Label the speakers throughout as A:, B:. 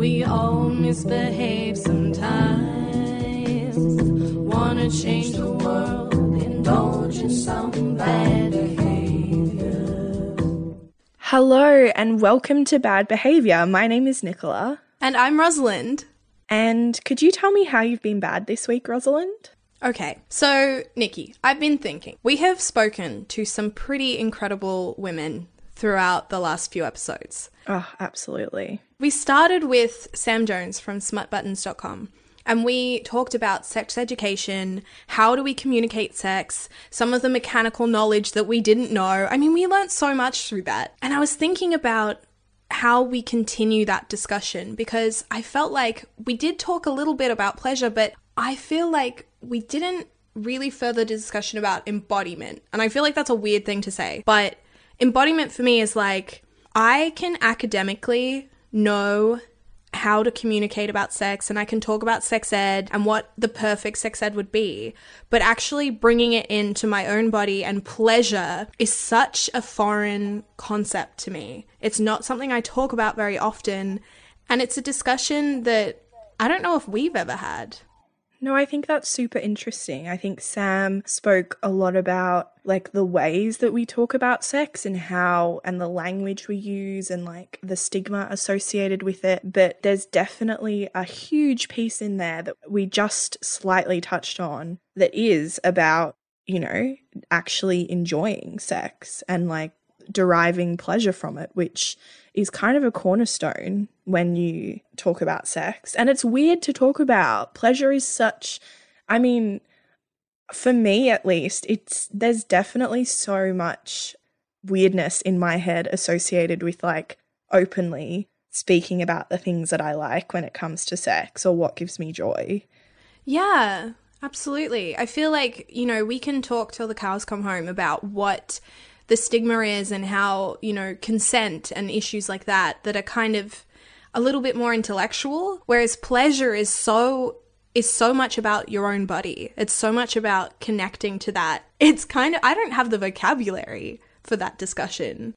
A: We all misbehave sometimes. Wanna change the world, indulge in some bad behavior.
B: Hello and welcome to Bad Behavior. My name is Nicola.
C: And I'm Rosalind.
B: And could you tell me how you've been bad this week, Rosalind?
C: Okay, so Nikki, I've been thinking. We have spoken to some pretty incredible women throughout the last few episodes.
B: Oh, absolutely.
C: We started with Sam Jones from smutbuttons.com and we talked about sex education, how do we communicate sex, some of the mechanical knowledge that we didn't know. I mean, we learned so much through that. And I was thinking about how we continue that discussion because I felt like we did talk a little bit about pleasure, but I feel like we didn't really further the discussion about embodiment. And I feel like that's a weird thing to say, but embodiment for me is like I can academically know how to communicate about sex and I can talk about sex ed and what the perfect sex ed would be. But actually bringing it into my own body and pleasure is such a foreign concept to me. It's not something I talk about very often. And it's a discussion that I don't know if we've ever had.
B: No, I think that's super interesting. I think Sam spoke a lot about like the ways that we talk about sex and how and the language we use and like the stigma associated with it. But there's definitely a huge piece in there that we just slightly touched on that is about, you know, actually enjoying sex and like deriving pleasure from it, which is kind of a cornerstone when you talk about sex. And it's weird to talk about. Pleasure is such, I mean, for me at least, it's there's definitely so much weirdness in my head associated with like openly speaking about the things that I like when it comes to sex or what gives me joy.
C: Yeah, absolutely. I feel like, you know, we can talk till the cows come home about what the stigma is and how, you know, consent and issues like that that are kind of a little bit more intellectual, whereas pleasure is so is so much about your own body. It's so much about connecting to that. It's kind of I don't have the vocabulary for that discussion.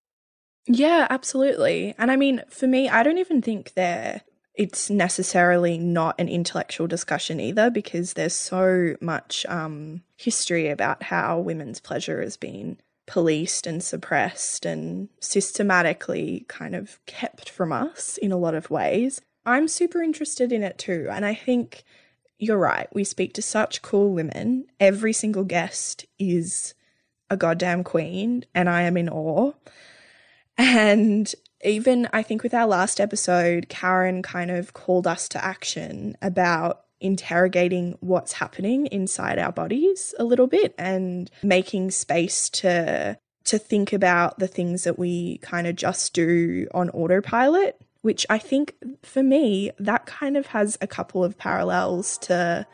B: Yeah, absolutely. And I mean, for me, I don't even think there it's necessarily not an intellectual discussion either because there's so much um, history about how women's pleasure has been policed and suppressed and systematically kind of kept from us in a lot of ways. I'm super interested in it too. And I think you're right. We speak to such cool women. Every single guest is a goddamn queen, and I am in awe. And even I think with our last episode, Karen kind of called us to action about interrogating what's happening inside our bodies a little bit and making space to to think about the things that we kind of just do on autopilot which i think for me that kind of has a couple of parallels to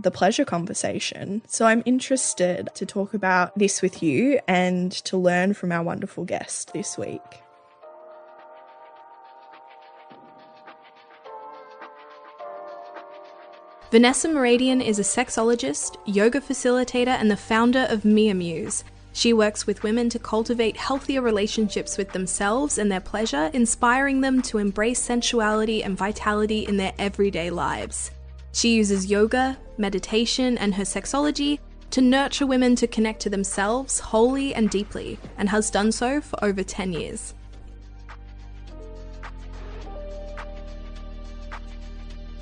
B: the pleasure conversation. So I'm interested to talk about this with you and to learn from our wonderful guest this week.
C: Vanessa Mehrabian is a sexologist, yoga facilitator, and the founder of Mia Muse. She works with women to cultivate healthier relationships with themselves and their pleasure, inspiring them to embrace sensuality and vitality in their everyday lives. She uses yoga, meditation, and her sexology to nurture women to connect to themselves wholly and deeply, and has done so for over 10 years.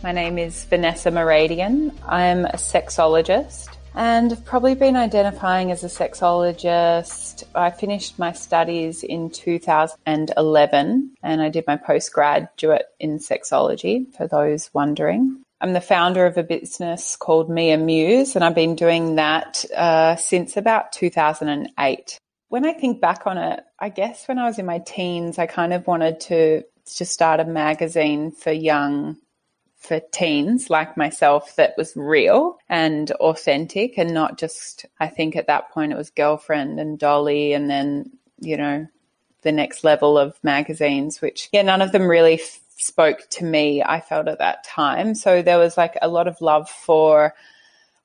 D: My name is Vanessa Mehrabian. I'm a sexologist and I've probably been identifying as a sexologist. I finished my studies in 2011 and I did my postgraduate in sexology for those wondering. I'm the founder of a business called Mia Muse and I've been doing that uh, since about 2008. When I think back on it, I guess when I was in my teens, I kind of wanted to just start a magazine for young for teens like myself that was real and authentic and not just, I think at that point it was Girlfriend and Dolly and then, you know, the next level of magazines, which, yeah, none of them really f- spoke to me, I felt at that time. So there was like a lot of love for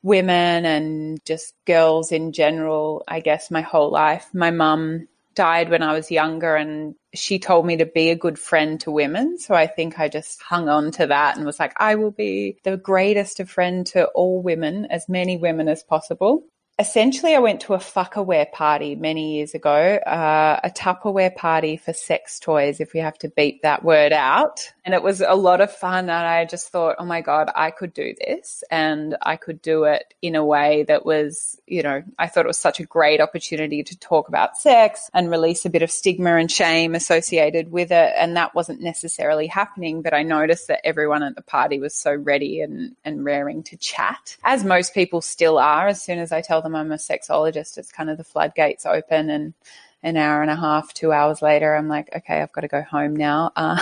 D: women and just girls in general, I guess, my whole life. My mum died when I was younger and she told me to be a good friend to women. So I think I just hung on to that and was like, I will be the greatest of friend to all women, as many women as possible essentially, I went to a fuckerware party many years ago, uh, a Tupperware party for sex toys, if we have to beat that word out. And it was a lot of fun. And I just thought, oh my God, I could do this. And I could do it in a way that was, you know, I thought it was such a great opportunity to talk about sex and release a bit of stigma and shame associated with it. And that wasn't necessarily happening. But I noticed that everyone at the party was so ready and, and raring to chat, as most people still are as soon as I tell them I'm a sexologist, it's kind of the floodgates open and an hour and a half, two hours later, I'm like, okay, I've got to go home now. Uh,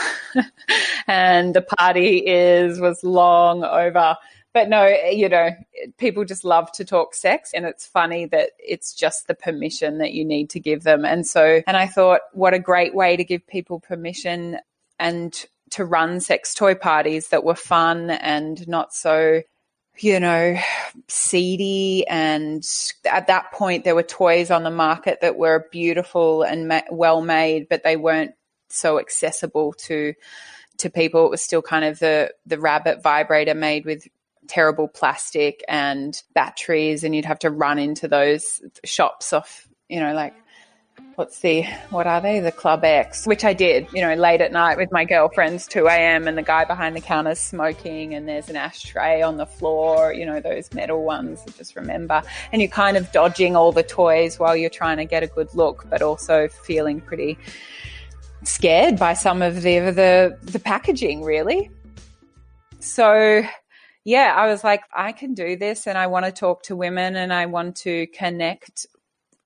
D: and the party is was long over. But no, you know, people just love to talk sex, and it's funny that it's just the permission that you need to give them. And so, and I thought, what a great way to give people permission and to run sex toy parties that were fun and not so you know, seedy. And at that point, there were toys on the market that were beautiful and ma- well made, but they weren't so accessible to to people. It was still kind of the the rabbit vibrator made with terrible plastic and batteries, and you'd have to run into those shops off, you know, like what's the what are they? The club x which i did you know late at night with my girlfriends 2 a.m and the guy behind the counter smoking and there's an ashtray on the floor you know those metal ones I just remember. And you're kind of dodging all the toys while you're trying to get a good look but also feeling pretty scared by some of the the, the packaging really. So yeah, I was like, I can do this and I want to talk to women and I want to connect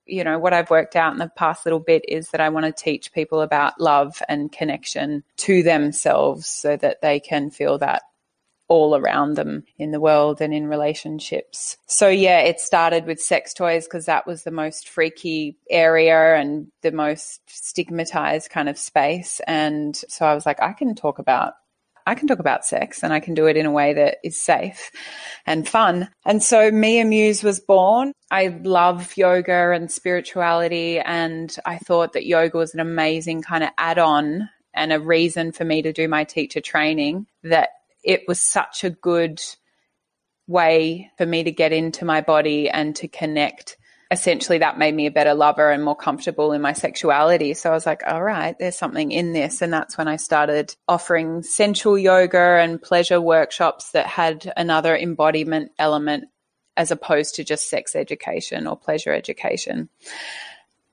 D: you know, what I've worked out in the past little bit is that I want to teach people about love and connection to themselves so that they can feel that all around them in the world and in relationships. So yeah, it started with sex toys because that was the most freaky area and the most stigmatized kind of space. And so I was like, I can talk about I can talk about sex and I can do it in a way that is safe and fun. And so Mia Muse was born. I love yoga and spirituality, and I thought that yoga was an amazing kind of add on and a reason for me to do my teacher training, that it was such a good way for me to get into my body and to connect essentially that made me a better lover and more comfortable in my sexuality. So I was like, all right, there's something in this. And that's when I started offering sensual yoga and pleasure workshops that had another embodiment element as opposed to just sex education or pleasure education.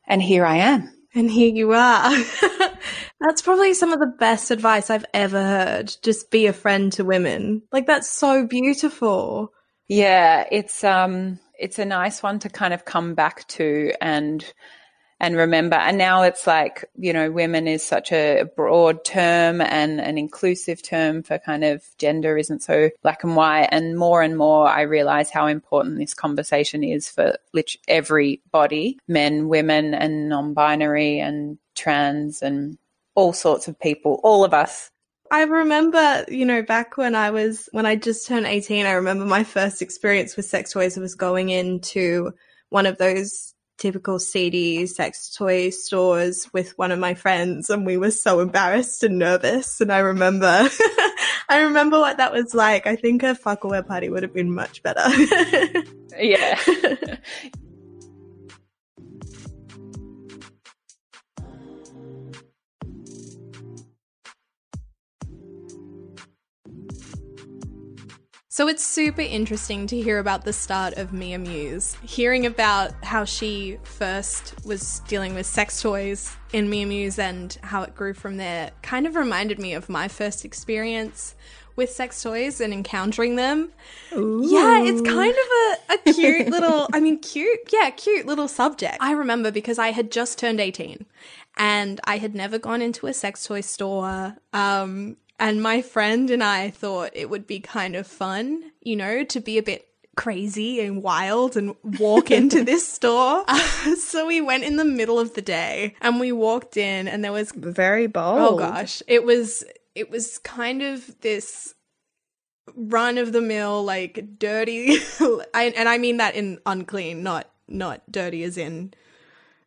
D: And here I am.
C: And here you are. that's probably some of the best advice I've ever heard. Just be a friend to women. Like that's so beautiful.
D: Yeah, it's um it's a nice one to kind of come back to and and remember. And now it's like, you know, women is such a broad term and an inclusive term for kind of gender isn't so black and white. And more and more, I realize how important this conversation is for everybody men, women, and non binary and trans and all sorts of people, all of us
C: I remember, you know, back when I was, when I just turned 18, I remember my first experience with sex toys was going into one of those typical seedy sex toy stores with one of my friends and we were so embarrassed and nervous. And I remember, I remember what that was like. I think a fuckaware party would have been much better.
D: yeah.
C: So it's super interesting to hear about the start of Mia Muse. Hearing about how she first was dealing with sex toys in Mia Muse and how it grew from there kind of reminded me of my first experience with sex toys and encountering them. Ooh. Yeah, it's kind of a, a cute little, I mean, cute, yeah, cute little subject. I remember because I had just turned 18 and I had never gone into a sex toy store. Um, and my friend and I thought it would be kind of fun, you know, to be a bit crazy and wild and walk into this store. Uh, so we went in the middle of the day and we walked in and there was
B: very bold.
C: Oh gosh, it was it was kind of this run of the mill like dirty I, and I mean that in unclean, not not dirty as in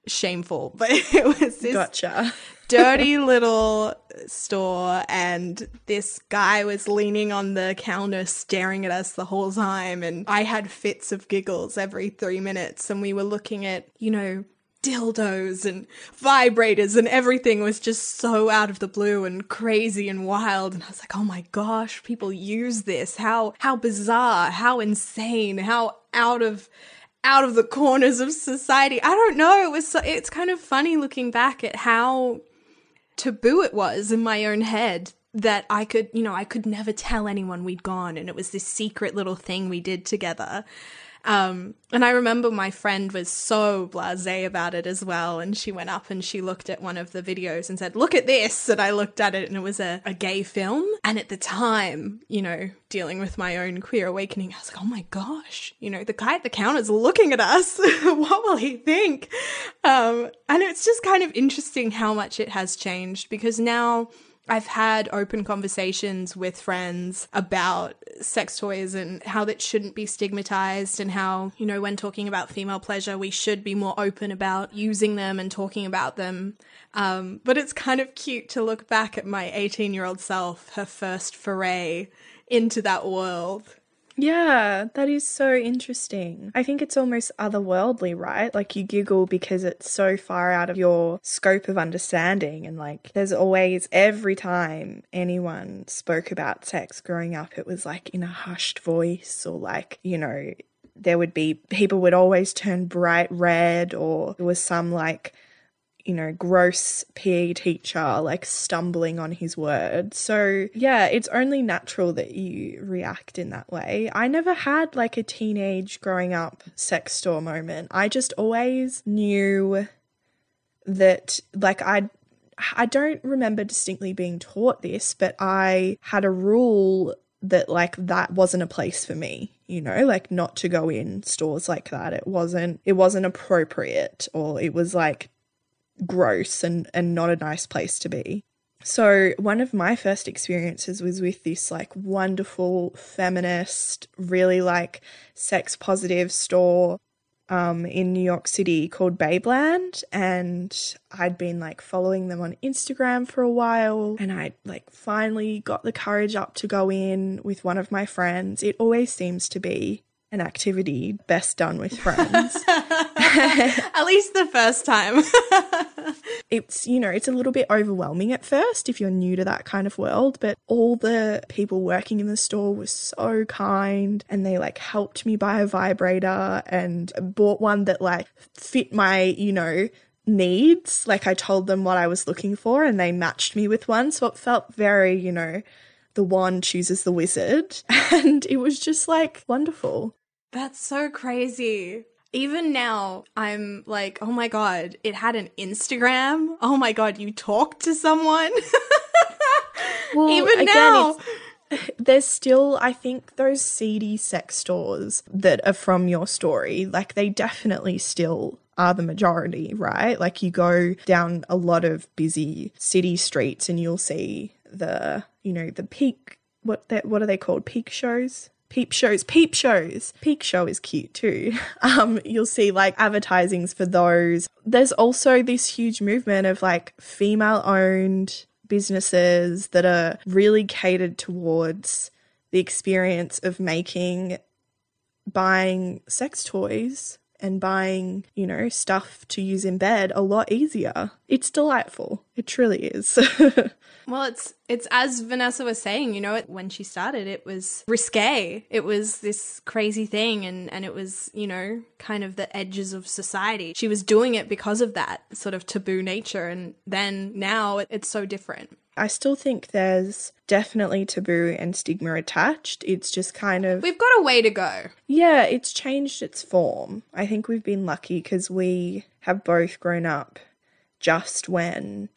C: shameful, but it was this
B: Gotcha.
C: Dirty little store and this guy was leaning on the counter staring at us the whole time and I had fits of giggles every 3 minutes and we were looking at, you know, dildos and vibrators and everything was just so out of the blue and crazy and wild and I was like, "Oh my gosh, people use this. How how bizarre, how insane, how out of out of the corners of society. I don't know. It was so, it's kind of funny looking back at how taboo it was in my own head that I could, you know, I could never tell anyone we'd gone and it was this secret little thing we did together. Um, and I remember my friend was so blasé about it as well. And she went up and she looked at one of the videos and said, Look at this. And I looked at it and it was a, a gay film. And at the time, you know, dealing with my own queer awakening, I was like, Oh my gosh, you know, the guy at the counter's looking at us. what will he think? Um, and it's just kind of interesting how much it has changed because now I've had open conversations with friends about sex toys and how that shouldn't be stigmatized and how, you know, when talking about female pleasure, we should be more open about using them and talking about them. Um, but it's kind of cute to look back at my 18 year old self, her first foray into that world.
B: Yeah, that is so interesting. I think it's almost otherworldly, right? Like you giggle because it's so far out of your scope of understanding. And like there's always, every time anyone spoke about sex growing up, it was like in a hushed voice or like, you know, there would be people would always turn bright red or there was some like you know, gross PE teacher like stumbling on his words. So, yeah, it's only natural that you react in that way. I never had like a teenage growing up sex store moment. I just always knew that like I I don't remember distinctly being taught this, but I had a rule that like that wasn't a place for me you know like not to go in stores like that it wasn't it wasn't appropriate or it was like gross and and not a nice place to be. So one of my first experiences was with this like wonderful feminist, really like sex positive store um, in New York City called Babeland, and I'd been like following them on Instagram for a while, and I like finally got the courage up to go in with one of my friends. It always seems to be an activity best done with friends.
C: At least the first time.
B: it's, you know, it's a little bit overwhelming at first if you're new to that kind of world, but all the people working in the store were so kind and they like helped me buy a vibrator and bought one that like fit my, you know, needs. Like I told them what I was looking for and they matched me with one. So it felt very, you know, the wand chooses the wizard. And it was just like wonderful.
C: That's so crazy. Even now, I'm like, oh my god, it had an Instagram. Oh my god, you talked to someone.
B: Well,
C: Even
B: again,
C: now.
B: there's still, I think, those seedy sex stores that are from your story. Like, they definitely still are the majority, right? Like, you go down a lot of busy city streets and you'll see the, you know, the peak. What that? What are they called? Peak shows. Peep shows, peep shows. Peep show is cute too. Um, you'll see like advertisings for those. There's also this huge movement of like female owned businesses that are really catered towards the experience of making buying sex toys and buying, you know, stuff to use in bed a lot easier. It's delightful. It truly is.
C: Well, it's it's as Vanessa was saying, you know, it, when she started, it was risque. It was this crazy thing, and and it was you know kind of the edges of society. She was doing it because of that sort of taboo nature, and then now it, it's so different.
B: I still think there's definitely taboo and stigma attached. It's just kind of
C: We've got a way to go.
B: Yeah, it's changed its form. I think we've been lucky because we have both grown up just when,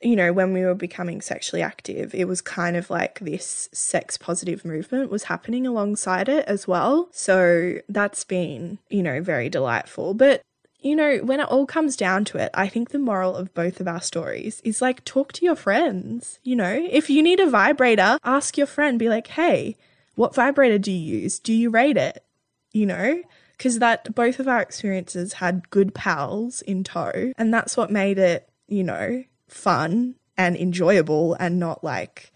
B: you know, when we were becoming sexually active, it was kind of like this sex positive movement was happening alongside it as well. So that's been, you know, very delightful. But you know, when it all comes down to it, I think the moral of both of our stories is like talk to your friends. You know, if you need a vibrator, ask your friend, be like, hey, what vibrator do you use? Do you rate it? You know, because that both of our experiences had good pals in tow, and that's what made it, you know, fun and enjoyable and not like,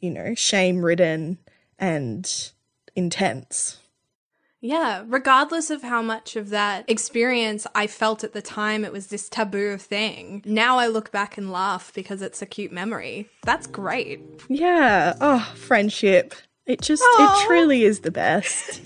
B: you know, shame ridden and intense.
C: Yeah, regardless of how much of that experience I felt at the time, it was this taboo thing. Now I look back and laugh because it's a cute memory. That's great.
B: Yeah. Oh, friendship. It just, Aww. it truly is the best.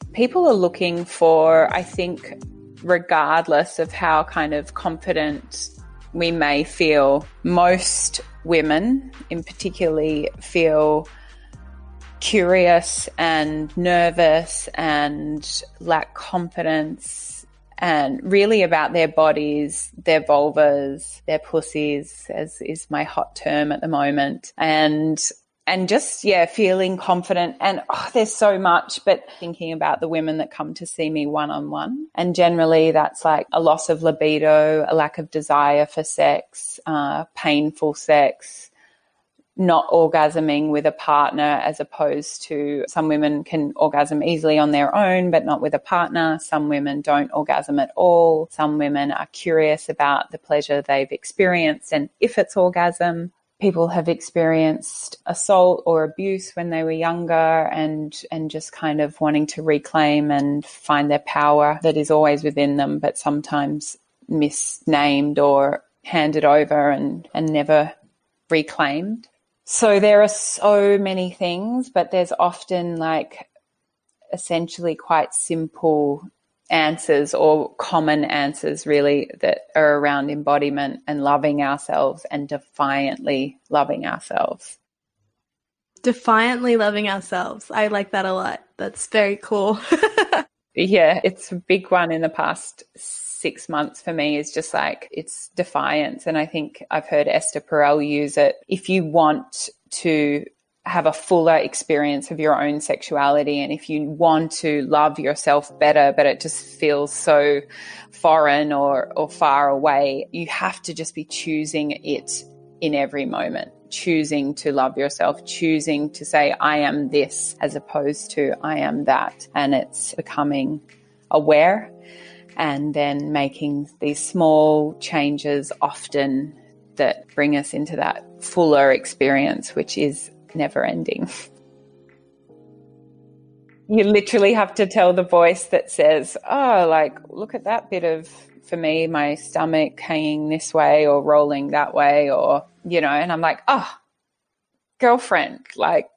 D: People are looking for, I think, regardless of how kind of confident we may feel, most women in particularly feel curious and nervous and lack confidence and really about their bodies, their vulvas, their pussies, as is my hot term at the moment. And and just yeah feeling confident. And oh, there's so much but thinking about the women that come to see me one on one and generally that's like a loss of libido a lack of desire for sex uh, painful sex not orgasming with a partner as opposed to some women can orgasm easily on their own but not with a partner. Some women don't orgasm at all. Some women are curious about the pleasure they've experienced and if it's orgasm people have experienced assault or abuse when they were younger and and just kind of wanting to reclaim and find their power that is always within them but sometimes misnamed or handed over and and never reclaimed. So there are so many things but there's often like essentially quite simple answers or common answers really that are around embodiment and loving ourselves and defiantly loving ourselves.
C: Defiantly loving ourselves. I like that a lot. That's very cool.
D: yeah, it's a big one in the past six months for me is just like it's defiance. And I think I've heard Esther Perel use it. If you want to have a fuller experience of your own sexuality and if you want to love yourself better but it just feels so foreign or or far away you have to just be choosing it in every moment. Choosing to love yourself choosing to say i am this as opposed to i am that. And it's becoming aware and then making these small changes often that bring us into that fuller experience which is never ending. you literally have to tell the voice that says, Oh, like, look at that bit of, for me, my stomach hanging this way or rolling that way, or, you know, and I'm like, Oh, girlfriend, like,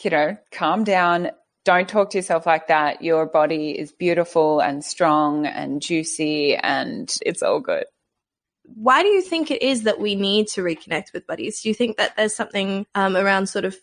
D: you know, calm down. Don't talk to yourself like that. Your body is beautiful and strong and juicy, and it's all good
C: why do you think it is that we need to reconnect with buddies? Do you think that there's something um, around sort of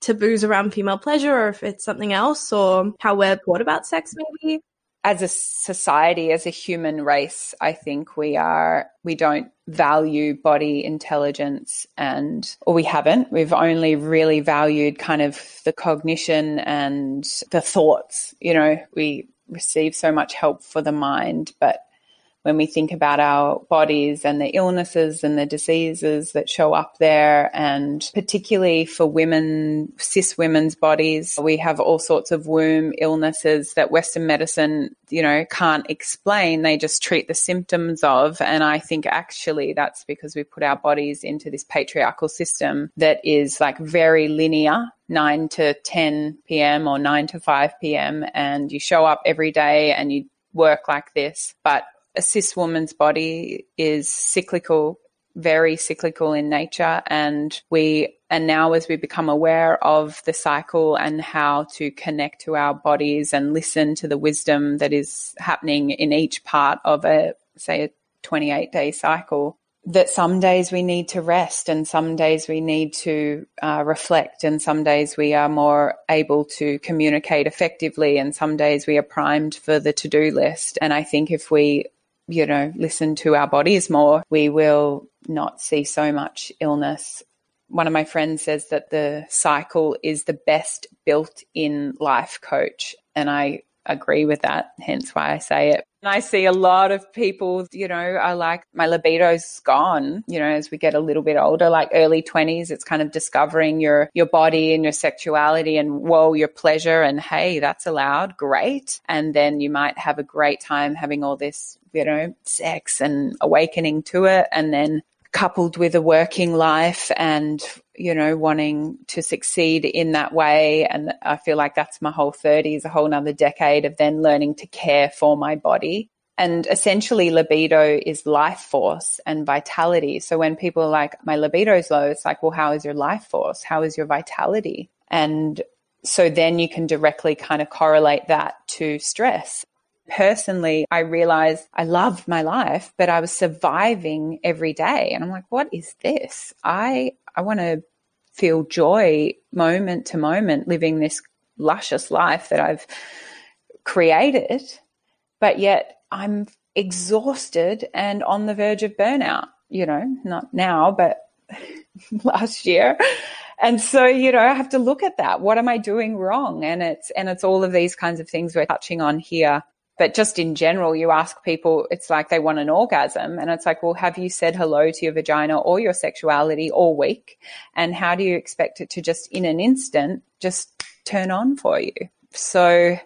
C: taboos around female pleasure, or if it's something else, or how we're taught about sex, maybe?
D: As a society, as a human race, I think we are, we don't value body intelligence and, or we haven't. We've only really valued kind of the cognition and the thoughts. You know, we receive so much help for the mind, but when we think about our bodies and the illnesses and the diseases that show up there. And particularly for women, cis women's bodies, we have all sorts of womb illnesses that Western medicine, you know, can't explain. They just treat the symptoms of. And I think actually that's because we put our bodies into this patriarchal system that is like very linear 9 to 10 p.m. or 9 to 5 p.m. and you show up every day and you work like this. But a cis woman's body is cyclical, very cyclical in nature. And we, and now as we become aware of the cycle and how to connect to our bodies and listen to the wisdom that is happening in each part of a, say, a 28 day cycle, that some days we need to rest and some days we need to uh, reflect and some days we are more able to communicate effectively and some days we are primed for the to-do list and i think if we you know, listen to our bodies more, we will not see so much illness. One of my friends says that the cycle is the best built in life coach. And I agree with that, hence why I say it. And I see a lot of people, you know, are like, my libido's gone, you know, as we get a little bit older, like early 20s, it's kind of discovering your, your body and your sexuality and whoa, your pleasure. And hey, that's allowed. Great. And then you might have a great time having all this, you know, sex and awakening to it. And then coupled with a working life and you know wanting to succeed in that way. And i feel like that's my whole 30s a whole nother decade of then learning to care for my body. And essentially libido is life force and vitality. So when people are like my libido is low it's like well how is your life force? How is your vitality? And so then you can directly kind of correlate that to stress personally, I realized I loved my life, but I was surviving every day. And I'm like, what is this? I, I want to feel joy moment to moment living this luscious life that I've created, but yet I'm exhausted and on the verge of burnout, you know, not now, but last year. And so, you know, I have to look at that. What am I doing wrong? And it's, and it's all of these kinds of things we're touching on here but just in general, you ask people, it's like they want an orgasm. And it's like, well, have you said hello to your vagina or your sexuality all week? And how do you expect it to just in an instant just turn on for you? So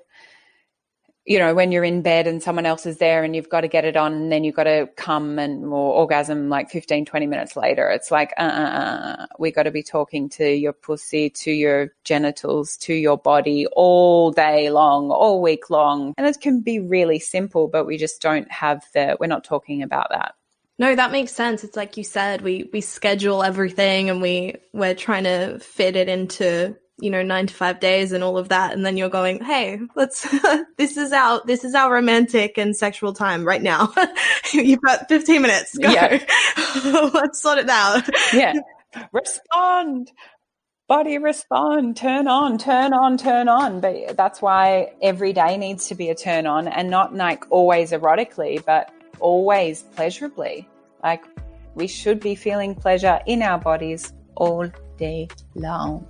D: you know, when you're in bed and someone else is there and you've got to get it on and then you've got to come and or orgasm like 15, 20 minutes later. It's like, uh, uh, uh, we got to be talking to your pussy, to your genitals, to your body all day long, all week long. And it can be really simple, but we just don't have the, we're not talking about that.
C: No, that makes sense. It's like you said, we we schedule everything and we we're trying to fit it into you know, nine to five days and all of that. And then you're going, Hey, let's, this is our, this is our romantic and sexual time right now. You've got 15 minutes. Go. Yeah. let's sort it out.
D: yeah. Respond. Body respond, turn on, turn on, turn on. But that's why every day needs to be a turn on and not like always erotically, but always pleasurably. Like we should be feeling pleasure in our bodies all day long.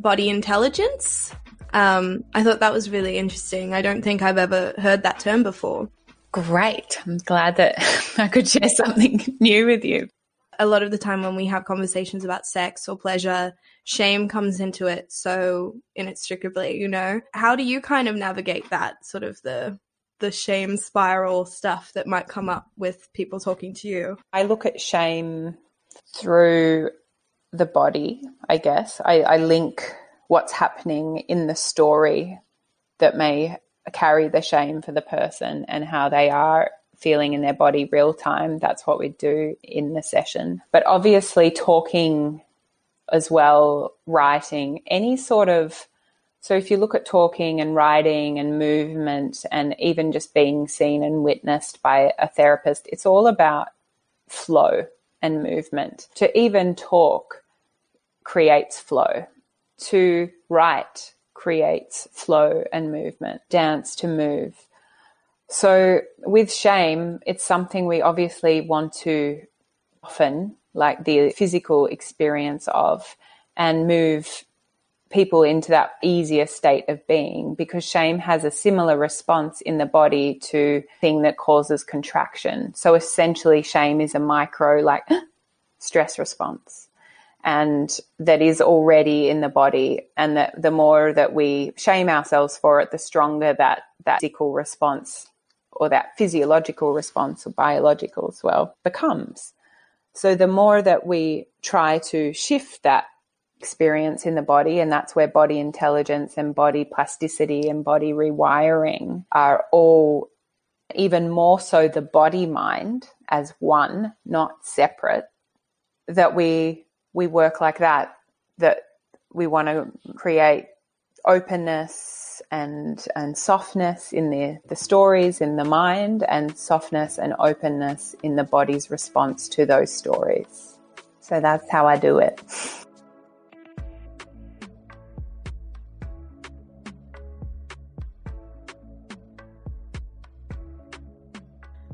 C: Body intelligence. Um, I thought that was really interesting. I don't think I've ever heard that term before.
D: Great. I'm glad that I could share something new with you.
C: A lot of the time when we have conversations about sex or pleasure, shame comes into it so inextricably, you know. How do you kind of navigate that sort of the the shame spiral stuff that might come up with people talking to you?
D: I look at shame through the body, I guess. I, I link what's happening in the story that may carry the shame for the person and how they are feeling in their body real time. That's what we do in the session. But obviously, talking as well, writing, any sort of so if you look at talking and writing and movement and even just being seen and witnessed by a therapist, it's all about flow and movement. To even talk creates flow. To write creates flow and movement. Dance to move. So with shame, it's something we obviously want to often like the physical experience of and move people into that easier state of being because shame has a similar response in the body to thing that causes contraction. So essentially shame is a micro like stress response. And that is already in the body. And that the more that we shame ourselves for it the stronger that that physical response or that physiological response or biological as well becomes. So the more that we try to shift that experience in the body, and that's where body intelligence and body plasticity and body rewiring are all even more so the body mind as one, not separate, that we we work like that, that we want to create openness and and softness in the the stories in the mind and softness and openness in the body's response to those stories. So that's how I do it.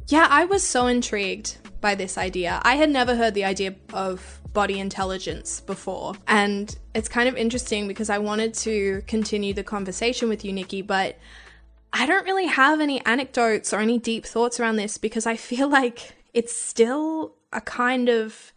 C: Yeah, I was so intrigued by this idea. I had never heard the idea of body intelligence before. And it's kind of interesting because I wanted to continue the conversation with you, Nikki, but I don't really have any anecdotes or any deep thoughts around this because I feel like it's still a kind of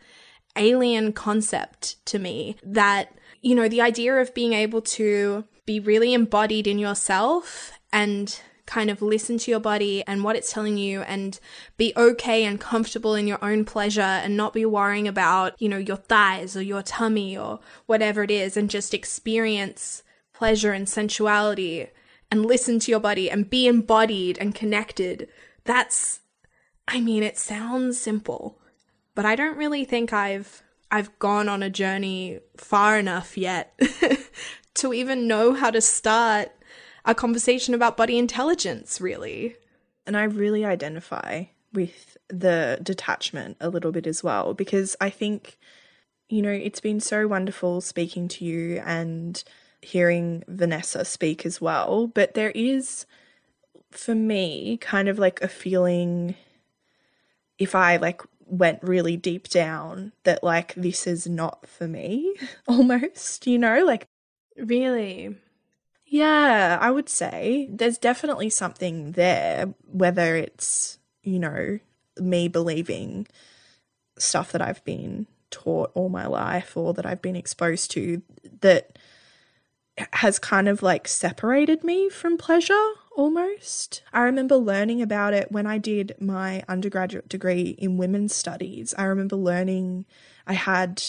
C: alien concept to me that, you know, the idea of being able to be really embodied in yourself and kind of listen to your body and what it's telling you and be okay and comfortable in your own pleasure and not be worrying about, you know, your thighs or your tummy or whatever it is and just experience pleasure and sensuality and listen to your body and be embodied and connected. That's, I mean, it sounds simple, but I don't really think I've, I've gone on a journey far enough yet to even know how to start a conversation about body intelligence, really.
B: And I really identify with the detachment a little bit as well because I think, you know, it's been so wonderful speaking to you and hearing Vanessa speak as well. But there is, for me, kind of like a feeling if I like went really deep down that like this is not for me almost, you know, like
C: Really?
B: Yeah, I would say there's definitely something there, whether it's, you know, me believing stuff that I've been taught all my life or that I've been exposed to that has kind of like separated me from pleasure almost. I remember learning about it when I did my undergraduate degree in women's studies. I remember learning I had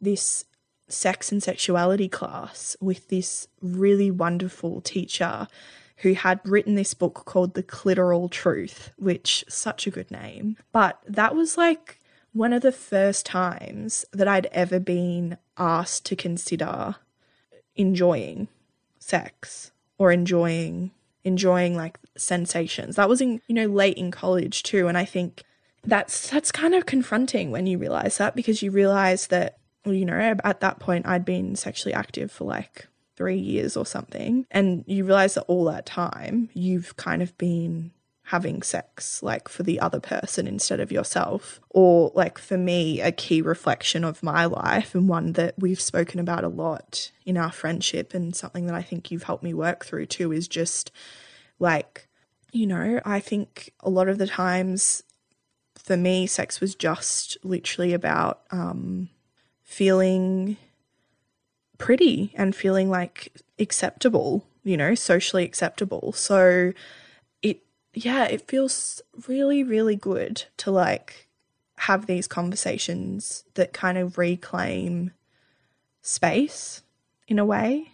B: this sex and sexuality class with this really wonderful teacher who had written this book called The Clitoral Truth, which such a good name. But that was like one of the first times that I'd ever been asked to consider enjoying sex or enjoying enjoying like sensations. That was in you know late in college too and I think that's that's kind of confronting when you realize that because you realize that you know, at that point I'd been sexually active for like three years or something. And you realize that all that time you've kind of been having sex like for the other person instead of yourself. Or like for me, a key reflection of my life and one that we've spoken about a lot in our friendship and something that I think you've helped me work through too is just like, you know, I think a lot of the times for me, sex was just literally about um, feeling pretty and feeling like acceptable, you know, socially acceptable. So it, yeah, it feels really, really good to like have these conversations that kind of reclaim space in a way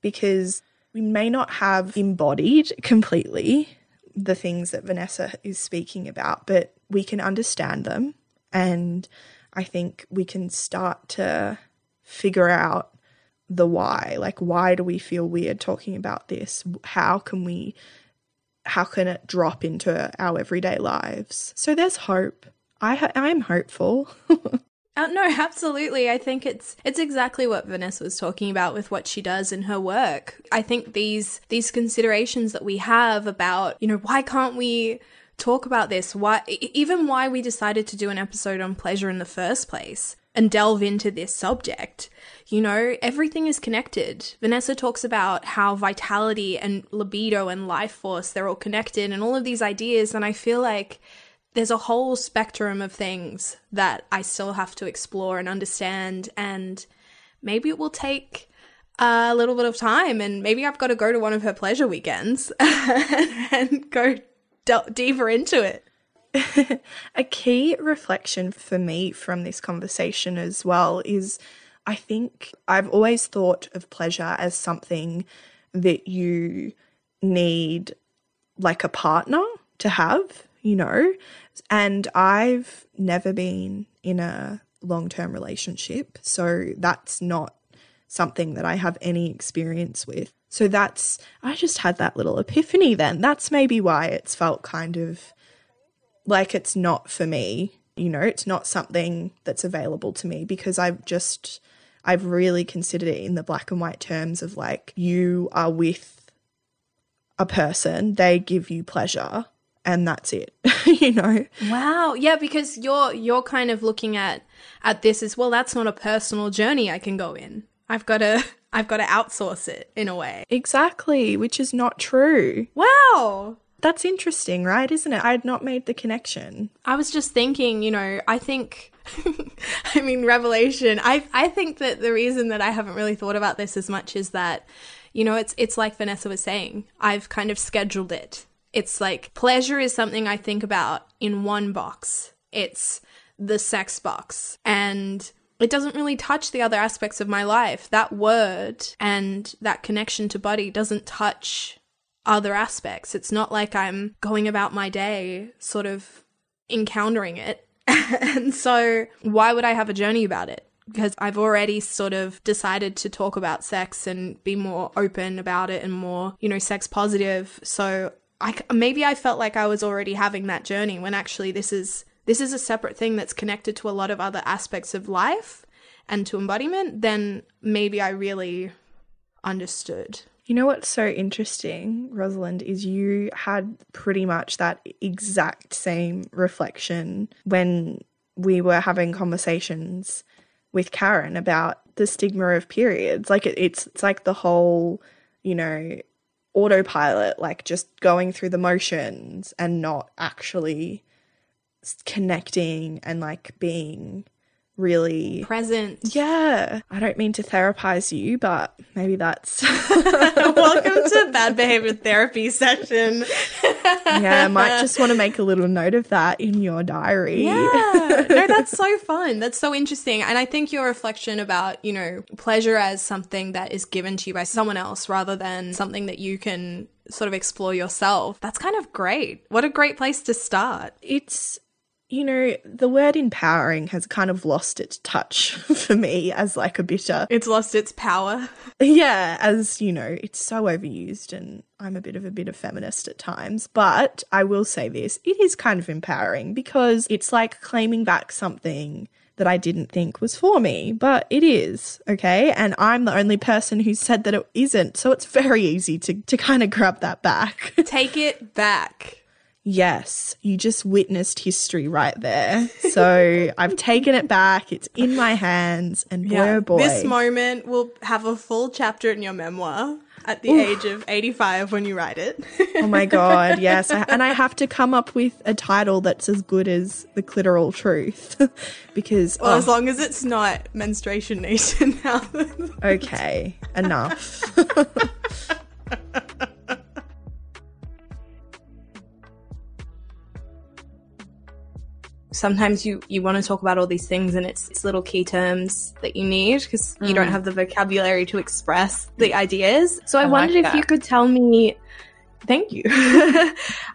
B: because we may not have embodied completely the things that Vanessa is speaking about, but we can understand them and I think we can start to figure out the why. Like, why do we feel weird talking about this? How can we, how can it drop into our everyday lives? So there's hope. I, I'm hopeful.
C: Uh, no, absolutely. I think it's it's exactly what Vanessa was talking about with what she does in her work. I think these these considerations that we have about, you know, why can't we talk about this why even why we decided to do an episode on pleasure in the first place and delve into this subject. You know everything is connected. Vanessa talks about how vitality and libido and life force they're all connected and all of these ideas and i feel like there's a whole spectrum of things that i still have to explore and understand and maybe it will take a little bit of time and maybe I've got to go to one of her pleasure weekends and go d- deeper into it.
B: a key reflection for me from this conversation as well is I think I've always thought of pleasure as something that you need like a partner to have, you know, and I've never been in a long term relationship. So that's not something that I have any experience with. So that's, I just had that little epiphany then. That's maybe why it's felt kind of like it's not for me. You know, it's not something that's available to me because I've just, I've really considered it in the black and white terms of like, you are with a person, they give you pleasure, and that's it. you know.
C: Wow. Yeah, because you're you're kind of looking at at this as well. That's not a personal journey I can go in. I've got to I've got to outsource it in a way.
B: Exactly, which is not true.
C: Wow.
B: That's interesting, right? Isn't it? I had not made the connection.
C: I was just thinking, you know, I think I mean revelation. I I think that the reason that I haven't really thought about this as much is that you know, it's it's like Vanessa was saying. I've kind of scheduled it. It's like pleasure is something I think about in one box. It's the sex box. And it doesn't really touch the other aspects of my life. That word and that connection to body doesn't touch other aspects. It's not like I'm going about my day sort of encountering it. and so, why would I have a journey about it? Because I've already sort of decided to talk about sex and be more open about it and more, you know, sex positive. So, I maybe I felt like I was already having that journey when actually this is this is a separate thing that's connected to a lot of other aspects of life and to embodiment, then maybe I really understood.
B: You know what's so interesting, Rosalind, is you had pretty much that exact same reflection when we were having conversations with Karen about the stigma of periods. Like it, it's it's like the whole, you know, autopilot, like just going through the motions and not actually connecting and like being really
C: present.
B: Yeah. I don't mean to therapize you, but maybe that's
C: Welcome to bad behavior therapy session.
B: yeah, I might just want to make a little note of that in your diary.
C: Yeah. No, that's so fun. That's so interesting. And I think your reflection about, you know, pleasure as something that is given to you by someone else rather than something that you can sort of explore yourself. That's kind of great. What a great place to start.
B: It's you know, the word empowering has kind of lost its touch for me as like a bitter.
C: It's lost its power.
B: Yeah, as you know, it's so overused and I'm a bit of a bit of feminist at times, but I will say this, it is kind of empowering because it's like claiming back something that I didn't think was for me, but it is, okay? And I'm the only person who said that it isn't. So it's very easy to to kind of grab that back.
C: Take it back.
B: Yes, you just witnessed history right there. So I've taken it back. It's in my hands, and boy, yeah, oh boy,
C: this moment will have a full chapter in your memoir at the age of 85 when you write it.
B: oh my god, yes. I, and I have to come up with a title that's as good as The Clitoral Truth because
C: Well, oh. as long as it's not Menstruation Nation now.
B: okay, enough.
C: Sometimes you you want to talk about all these things and it's, it's little key terms that you need because mm. you don't mm. have the vocabulary to express the ideas. So i, I wondered like if you could tell me thank you.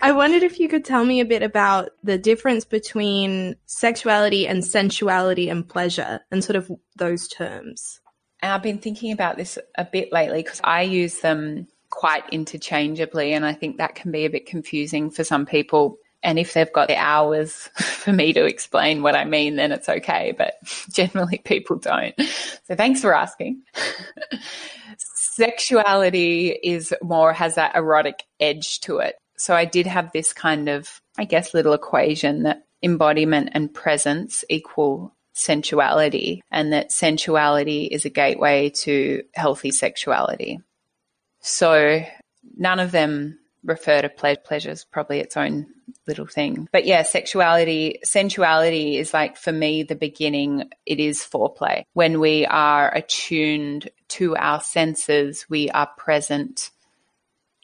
C: I wondered if you could tell me a bit about the difference between sexuality and sensuality and pleasure and sort of those terms.
D: And i've been thinking about this a bit lately because i use them quite interchangeably and i think that can be a bit confusing for some people and if they've got the hours for me to explain what I mean, then it's okay. But generally, people don't. So thanks for asking. Sexuality is more, has that erotic edge to it. So I did have this kind of, I guess, little equation that embodiment and presence equal sensuality, and that sensuality is a gateway to healthy sexuality. So none of them refer to ple- pleasures, probably its own little thing. But yeah, sexuality, sensuality is like for me the beginning. It is foreplay. When we are attuned to our senses, we are present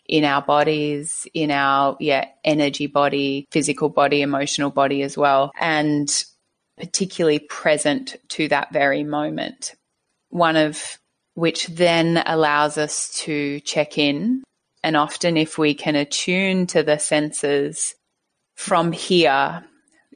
D: in our bodies, in our yeah, energy body, physical body, emotional body as well. And particularly present to that very moment. One of which then allows us to check in. And often, if we can attune to the senses from here,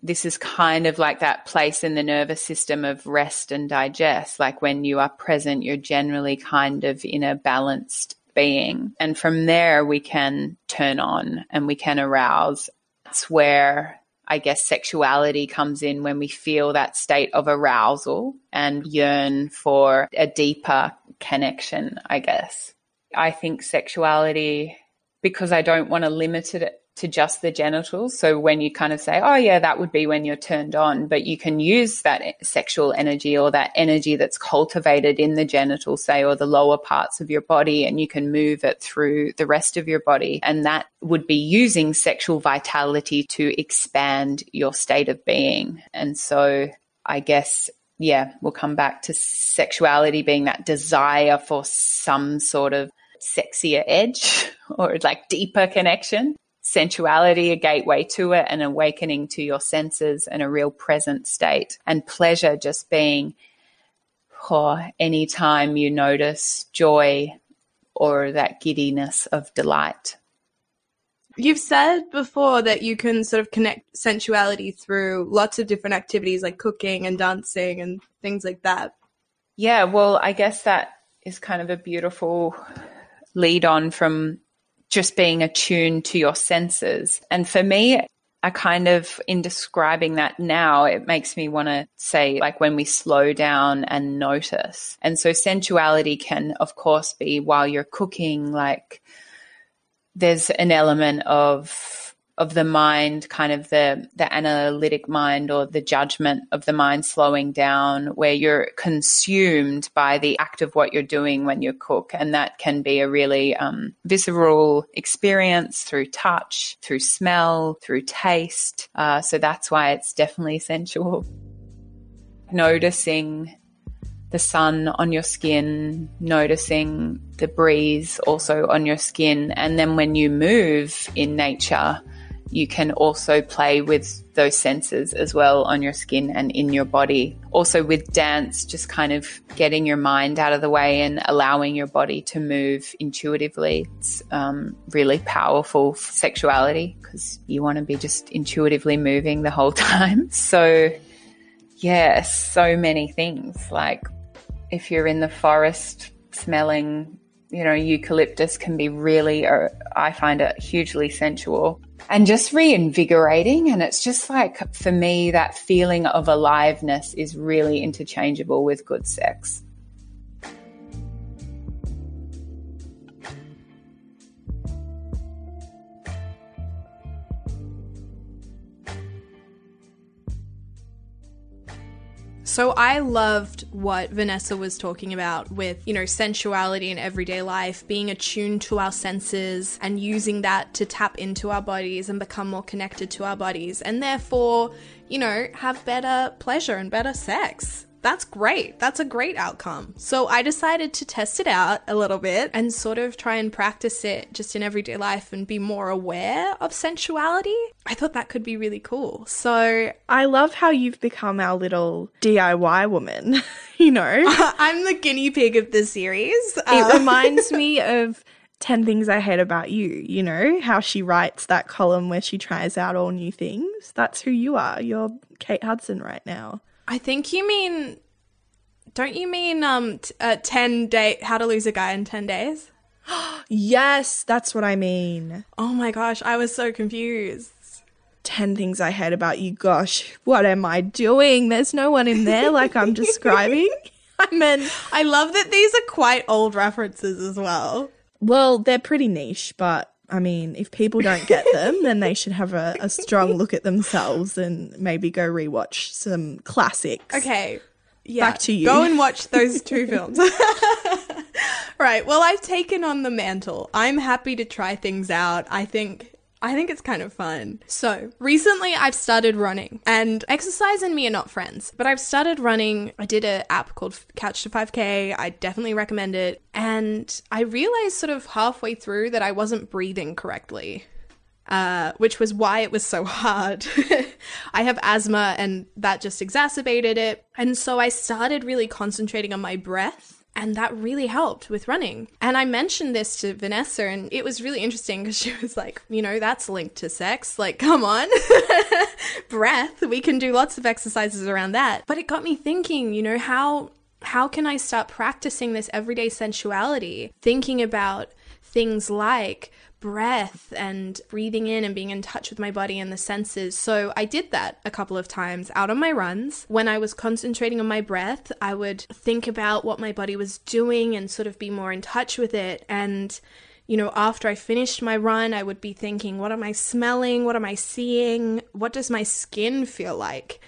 D: this is kind of like that place in the nervous system of rest and digest. Like when you are present, you're generally kind of in a balanced being. And from there, we can turn on and we can arouse. That's where I guess sexuality comes in when we feel that state of arousal and yearn for a deeper connection, I guess. I think sexuality, because I don't want to limit it to just the genitals. So when you kind of say, oh, yeah, that would be when you're turned on, but you can use that sexual energy or that energy that's cultivated in the genitals, say, or the lower parts of your body, and you can move it through the rest of your body. And that would be using sexual vitality to expand your state of being. And so I guess yeah, we'll come back to sexuality being that desire for some sort of sexier edge or like deeper connection. Sensuality, a gateway to it, an awakening to your senses and a real present state. And pleasure just being, oh, anytime you notice joy or that giddiness of delight.
C: You've said before that you can sort of connect sensuality through lots of different activities like cooking and dancing and things like that.
D: Yeah, well, I guess that is kind of a beautiful lead on from just being attuned to your senses. And for me, I kind of, in describing that now, it makes me want to say, like, when we slow down and notice. And so, sensuality can, of course, be while you're cooking, like, there's an element of of the mind, kind of the the analytic mind or the judgment of the mind slowing down, where you're consumed by the act of what you're doing when you cook, and that can be a really um, visceral experience through touch, through smell, through taste. Uh, so that's why it's definitely sensual. Noticing the sun on your skin, noticing the breeze also on your skin. And then when you move in nature, you can also play with those senses as well on your skin and in your body. Also, with dance, just kind of getting your mind out of the way and allowing your body to move intuitively. It's um, really powerful sexuality because you want to be just intuitively moving the whole time. So, yeah, so many things like if you're in the forest smelling, you know, eucalyptus can be really, I find it hugely sensual and just reinvigorating. And it's just like, for me, that feeling of aliveness is really interchangeable with good sex.
C: So I loved what Vanessa was talking about with, you know, sensuality in everyday life, being attuned to our senses and using that to tap into our bodies and become more connected to our bodies and therefore, you know, have better pleasure and better sex that's great. That's a great outcome. So I decided to test it out a little bit and sort of try and practice it just in everyday life and be more aware of sensuality. I thought that could be really cool. So
B: I love how you've become our little DIY woman, you know?
C: I'm the guinea pig of the series.
B: It uh, reminds me of 10 things I hate about you, you know, how she writes that column where she tries out all new things. That's who you are. You're Kate Hudson right now.
C: I think you mean. Don't you mean um t- uh, ten day how to lose a guy in ten days?
B: yes, that's what I mean.
C: Oh my gosh, I was so confused.
B: 10 things I hate about you. Gosh, what am I doing? There's no one in there like I'm describing. I mean,
C: I love that these are quite old references as well.
B: Well, they're pretty niche, but I mean, if people don't get them, then they should have a, a strong look at themselves and maybe go rewatch some classics.
C: Okay. Yeah.
B: Back to you.
C: Go and watch those two films. right. Well, I've taken on the mantle. I'm happy to try things out. I think I think it's kind of fun. So, recently I've started running, and exercise and me are not friends, but I've started running. I did an app called Couch to 5K. I definitely recommend it. And I realized sort of halfway through that I wasn't breathing correctly. Uh, which was why it was so hard. I have asthma and that just exacerbated it. And so I started really concentrating on my breath and that really helped with running. And I mentioned this to Vanessa, and it was really interesting because she was like, you know, that's linked to sex. Like, come on, breath. We can do lots of exercises around that. But it got me thinking, you know, how how can I start practicing this everyday sensuality? Thinking about things like breath and breathing in and being in touch with my body and the senses. So I did that a couple of times out on my runs. When I was concentrating on my breath, I would think about what my body was doing and sort of be more in touch with it. And you know, after I finished my run, I would be thinking, what am I smelling? What am I seeing? What does my skin feel like?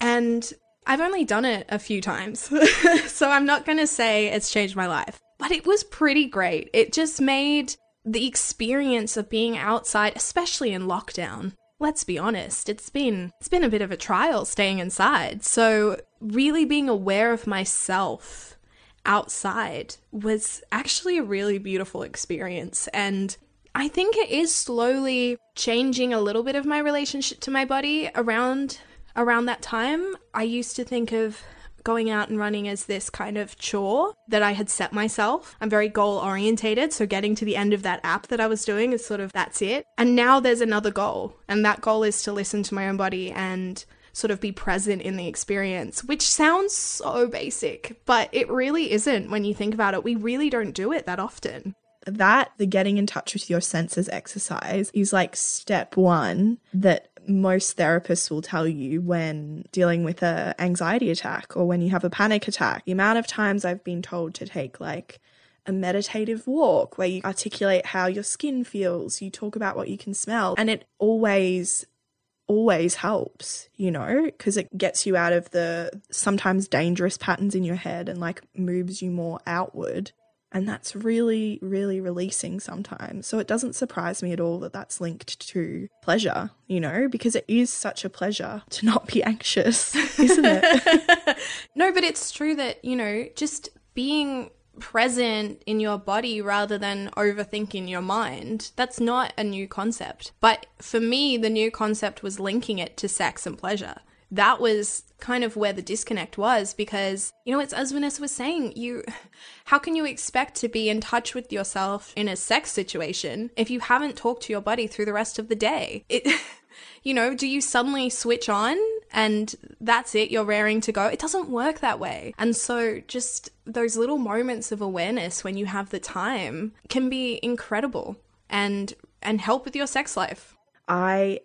C: And I've only done it a few times. so I'm not going to say it's changed my life, but it was pretty great. It just made the experience of being outside, especially in lockdown. Let's be honest, it's been it's been a bit of a trial staying inside. So really being aware of myself outside was actually a really beautiful experience and I think it is slowly changing a little bit of my relationship to my body around around that time. I used to think of going out and running as this kind of chore that I had set myself. I'm very goal orientated, so getting to the end of that app that I was doing is sort of that's it. And now there's another goal, and that goal is to listen to my own body and sort of be present in the experience, which sounds so basic, but it really isn't when you think about it. We really don't do it that often.
B: That, the getting in touch with your senses exercise, is like step one that most therapists will tell you when dealing with a anxiety attack or when you have a panic attack. The amount of times I've been told to take like a meditative walk where you articulate how your skin feels, you talk about what you can smell, and it always always helps, you know, because it gets you out of the sometimes dangerous patterns in your head and like moves you more outward. And that's really, really releasing sometimes. So it doesn't surprise me at all that that's linked to pleasure, you know, because it is such a pleasure to not be anxious, isn't it?
C: no, but it's true that, you know, just being present in your body rather than overthinking your mind. That's not a new concept. But for me, the new concept was linking it to sex and pleasure. That was kind of where the disconnect was because, you know, it's as Vanessa was saying, you, how can you expect to be in touch with yourself in a sex situation if you haven't talked to your body through the rest of the day? It, you know, do you suddenly switch on and that's it, you're raring to go? It doesn't work that way. And so just those little moments of awareness when you have the time can be incredible and and help with your sex life.
B: I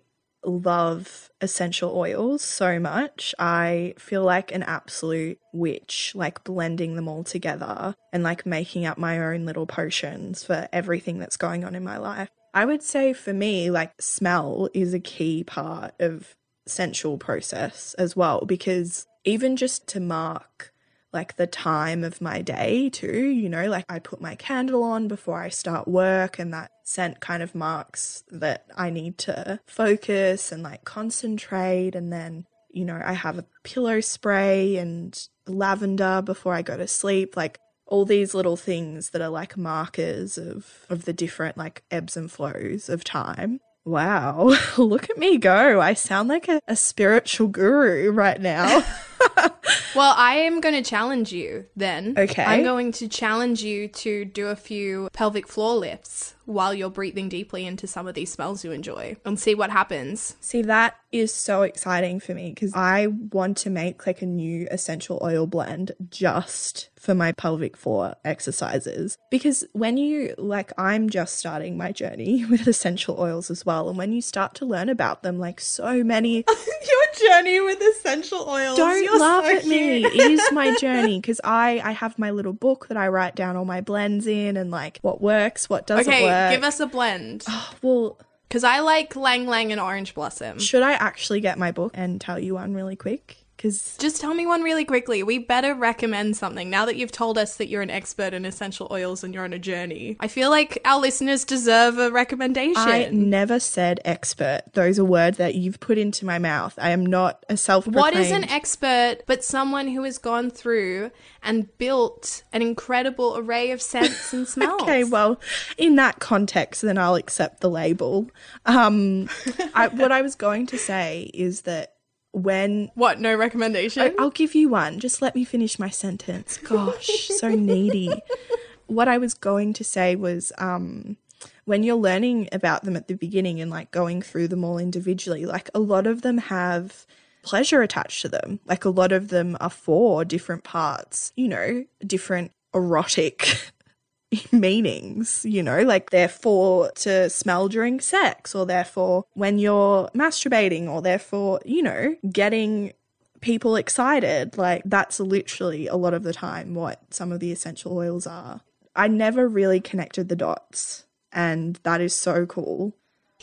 B: love essential oils so much. I feel like an absolute witch, like blending them all together and like making up my own little potions for everything that's going on in my life. I would say for me, like smell is a key part of sensual process as well, because even just to mark like the time of my day too, you know, like I put my candle on before I start work and that scent kind of marks that I need to focus and like concentrate and then you know, I have a pillow spray and lavender before I go to sleep. Like all these little things that are like markers of of the different like ebbs and flows of time. Wow, look at me go. I sound like a, a spiritual guru right now.
C: well, I am going to challenge you then.
B: Okay.
C: I'm going to challenge you to do a few pelvic floor lifts while you're breathing deeply into some of these smells you enjoy and see what happens.
B: See, that is so exciting for me because I want to make like a new essential oil blend just for my pelvic floor exercises. Because when you, like, I'm just starting my journey with essential oils as well. And when you start to learn about them, like, so many.
C: Your journey with essential oils.
B: Don't
C: You're
B: laugh
C: so
B: at me. It is my journey because I, I have my little book that I write down all my blends in and like what works, what doesn't
C: Okay,
B: work.
C: Give us a blend.
B: Oh, well,
C: Because I like ylang ylang and Orange Blossom.
B: should I actually get my book and tell you one really quick? Because
C: Just tell me one really quickly. We better recommend something now that you've told us that you're an expert in essential oils and you're on a journey. I feel like our listeners deserve a recommendation.
B: I never said expert. Those are words that you've put into my mouth. I am not a self
C: What is an expert but someone who has gone through and built an incredible array of scents and smells?
B: Okay, well, in that context, then I'll accept the label. Um, I, what I was going to say is that when
C: What, no recommendation?
B: I'll give you one. Just let me finish my sentence. Gosh, so needy. What I was going to say was um when you're learning about them at the beginning and like going through them all individually, like a lot of them have pleasure attached to them. Like a lot of them are for different parts, you know, different erotic meanings, you know, like they're for to smell during sex, or they're for when you're masturbating, or they're for, you know, getting people excited. Like that's literally a lot of the time what some of the essential oils are. I never really connected the dots And that is so cool.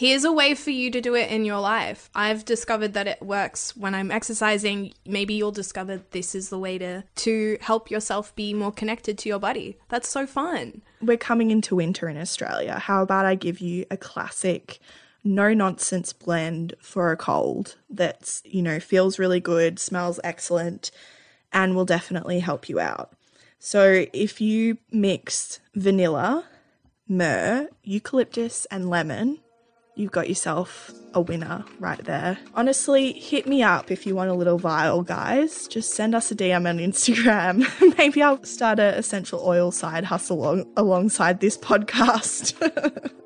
C: Here's a way for you to do it in your life. I've discovered that it works when I'm exercising. Maybe you'll discover this is the way to to help yourself be more connected to your body. That's so fun.
B: We're coming into winter in Australia. How about I give you a classic no nonsense blend for a cold that's, you know, feels really good, smells excellent, and will definitely help you out. So if you mix vanilla, myrrh, eucalyptus, and lemon, you've got yourself a winner right there. Honestly, hit me up if you want a little vial, guys. Just send us a DM on Instagram. Maybe I'll start a essential oil side hustle along- alongside this podcast.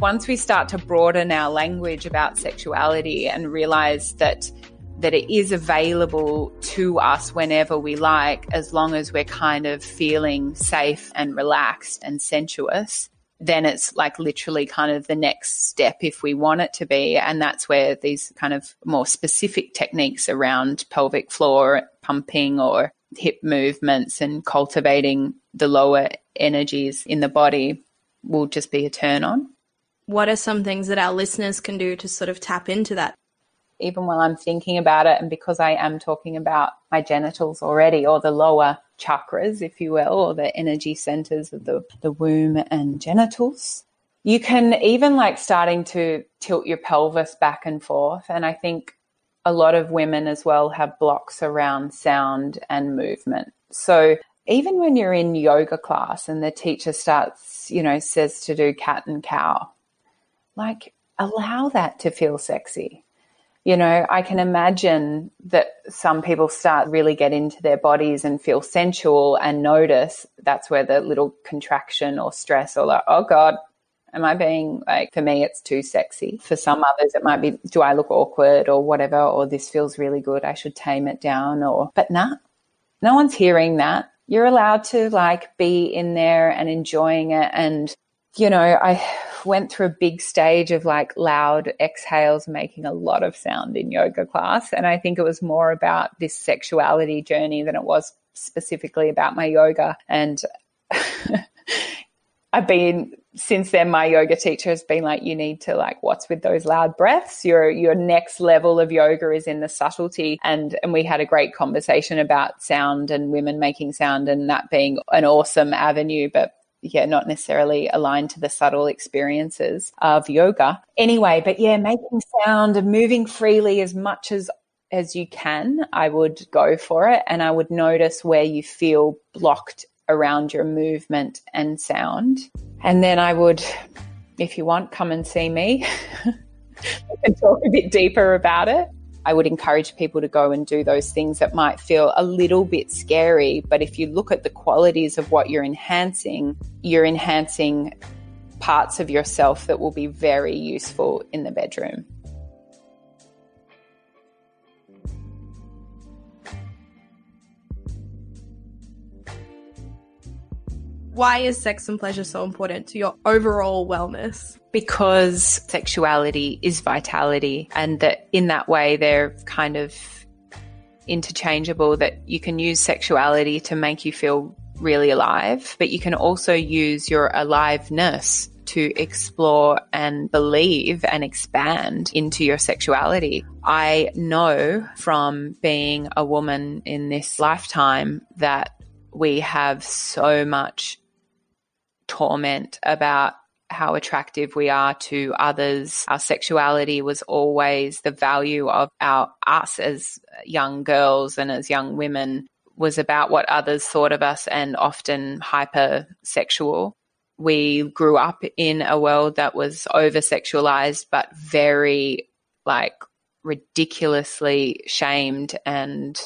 D: once we start to broaden our language about sexuality and realize that that it is available to us whenever we like as long as we're kind of feeling safe and relaxed and sensuous then it's like literally kind of the next step if we want it to be and that's where these kind of more specific techniques around pelvic floor pumping or hip movements and cultivating the lower energies in the body will just be a turn on
C: what are some things that our listeners can do to sort of tap into that?
D: Even while I'm thinking about it, and because I am talking about my genitals already, or the lower chakras, if you will, or the energy centers of the, the womb and genitals, you can even like starting to tilt your pelvis back and forth. And I think a lot of women as well have blocks around sound and movement. So even when you're in yoga class and the teacher starts, you know, says to do cat and cow, like allow that to feel sexy. You know, I can imagine that some people start really get into their bodies and feel sensual and notice that's where the little contraction or stress or like, oh God, am I being like, for me, it's too sexy. For some others, it might be, do I look awkward or whatever, or this feels really good. I should tame it down or, but nah, no one's hearing that. You're allowed to like be in there and enjoying it and you know, I went through a big stage of like loud exhales making a lot of sound in yoga class. And I think it was more about this sexuality journey than it was specifically about my yoga. And I've been since then my yoga teacher has been like you need to like what's with those loud breaths your your next level of yoga is in the subtlety and and we had a great conversation about sound and women making sound and that being an awesome avenue but yeah, not necessarily aligned to the subtle experiences of yoga. Anyway, but yeah, making sound and moving freely as much as as you can, I would go for it and I would notice where you feel blocked around your movement and sound. And then I would, if you want, come and see me and talk a bit deeper about it. I would encourage people to go and do those things that might feel a little bit scary. But if you look at the qualities of what you're enhancing, you're enhancing parts of yourself that will be very useful in the bedroom.
C: Why is sex and pleasure so important to your overall wellness?
D: Because sexuality is vitality, and that in that way they're kind of interchangeable, that you can use sexuality to make you feel really alive, but you can also use your aliveness to explore and believe and expand into your sexuality. I know from being a woman in this lifetime that we have so much torment about how attractive we are to others. Our sexuality was always the value of our us as young girls and as young women was about what others thought of us and often hypersexual. We grew up in a world that was over sexualized but very like ridiculously shamed and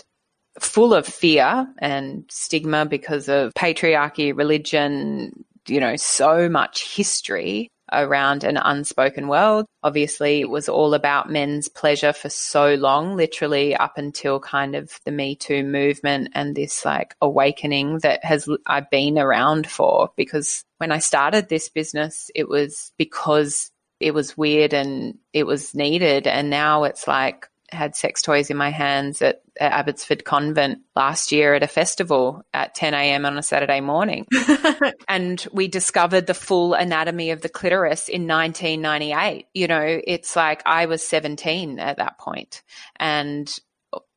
D: full of fear and stigma because of patriarchy, religion, you know, so much history around an unspoken world. Obviously, it was all about men's pleasure for so long, literally up until kind of the Me Too movement and this like awakening that has I've been around for because when I started this business, it was because it was weird and it was needed. And now it's like had sex toys in my hands at, at Abbotsford Convent last year at a festival at 10 a.m. on a Saturday morning. and we discovered the full anatomy of the clitoris in 1998. You know, it's like I was 17 at that point and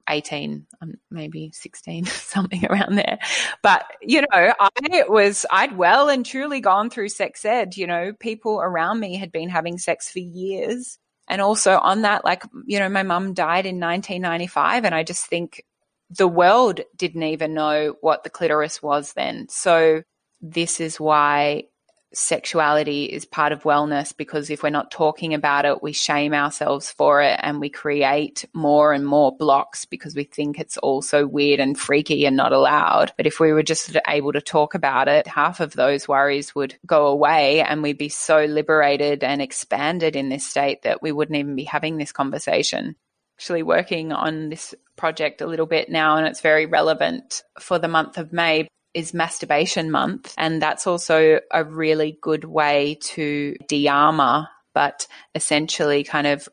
D: 18, um, maybe 16, something around there. But, you know, I was, I'd well and truly gone through sex ed. You know, people around me had been having sex for years and also on that, like, you know, my mum died in 1995, and I just think the world didn't even know what the clitoris was then. So, this is why sexuality is part of wellness because if we're not talking about it, we shame ourselves for it and we create more and more blocks because we think it's all so weird and freaky and not allowed. But if we were just able to talk about it, half of those worries would go away and we'd be so liberated and expanded in this state that we wouldn't even be having this conversation. Actually, working on this project a little bit now, and it's very relevant for the month of May is masturbation month. And that's also a really good way to de armor, but essentially kind of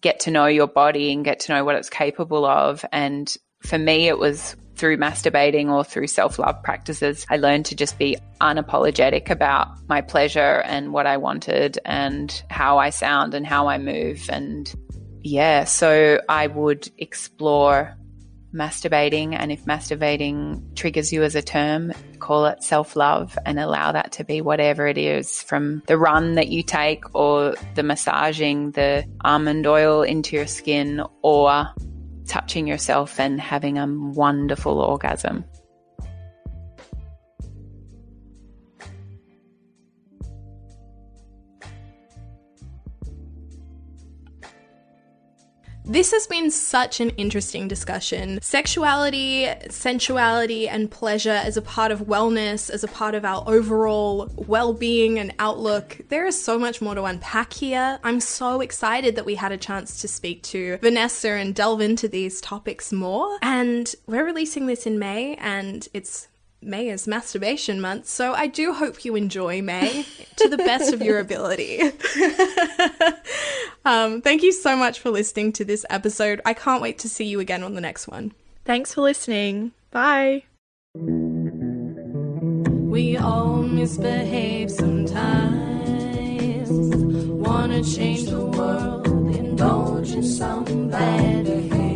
D: get to know your body and get to know what it's capable of. And for me, it was through masturbating or through self love practices. I learned to just be unapologetic about my pleasure and what I wanted and how I sound and how I move. And yeah, so I would explore masturbating. And if masturbating triggers you as a term, call it self love and allow that to be whatever it is from the run that you take or the massaging the almond oil into your skin or touching yourself and having a wonderful orgasm.
C: This has been such an interesting discussion. Sexuality, sensuality, and pleasure as a part of wellness, as a part of our overall well being and outlook. There is so much more to unpack here. I'm so excited that we had a chance to speak to Vanessa and delve into these topics more. And we're releasing this in May, and it's May is masturbation month, so I do hope you enjoy May to the best of your ability. um, thank you so much for listening to this episode. I can't wait to see you again on the next one.
B: Thanks for listening. Bye.
A: We all misbehave sometimes. Wanna change the world, indulge in some bad behavior.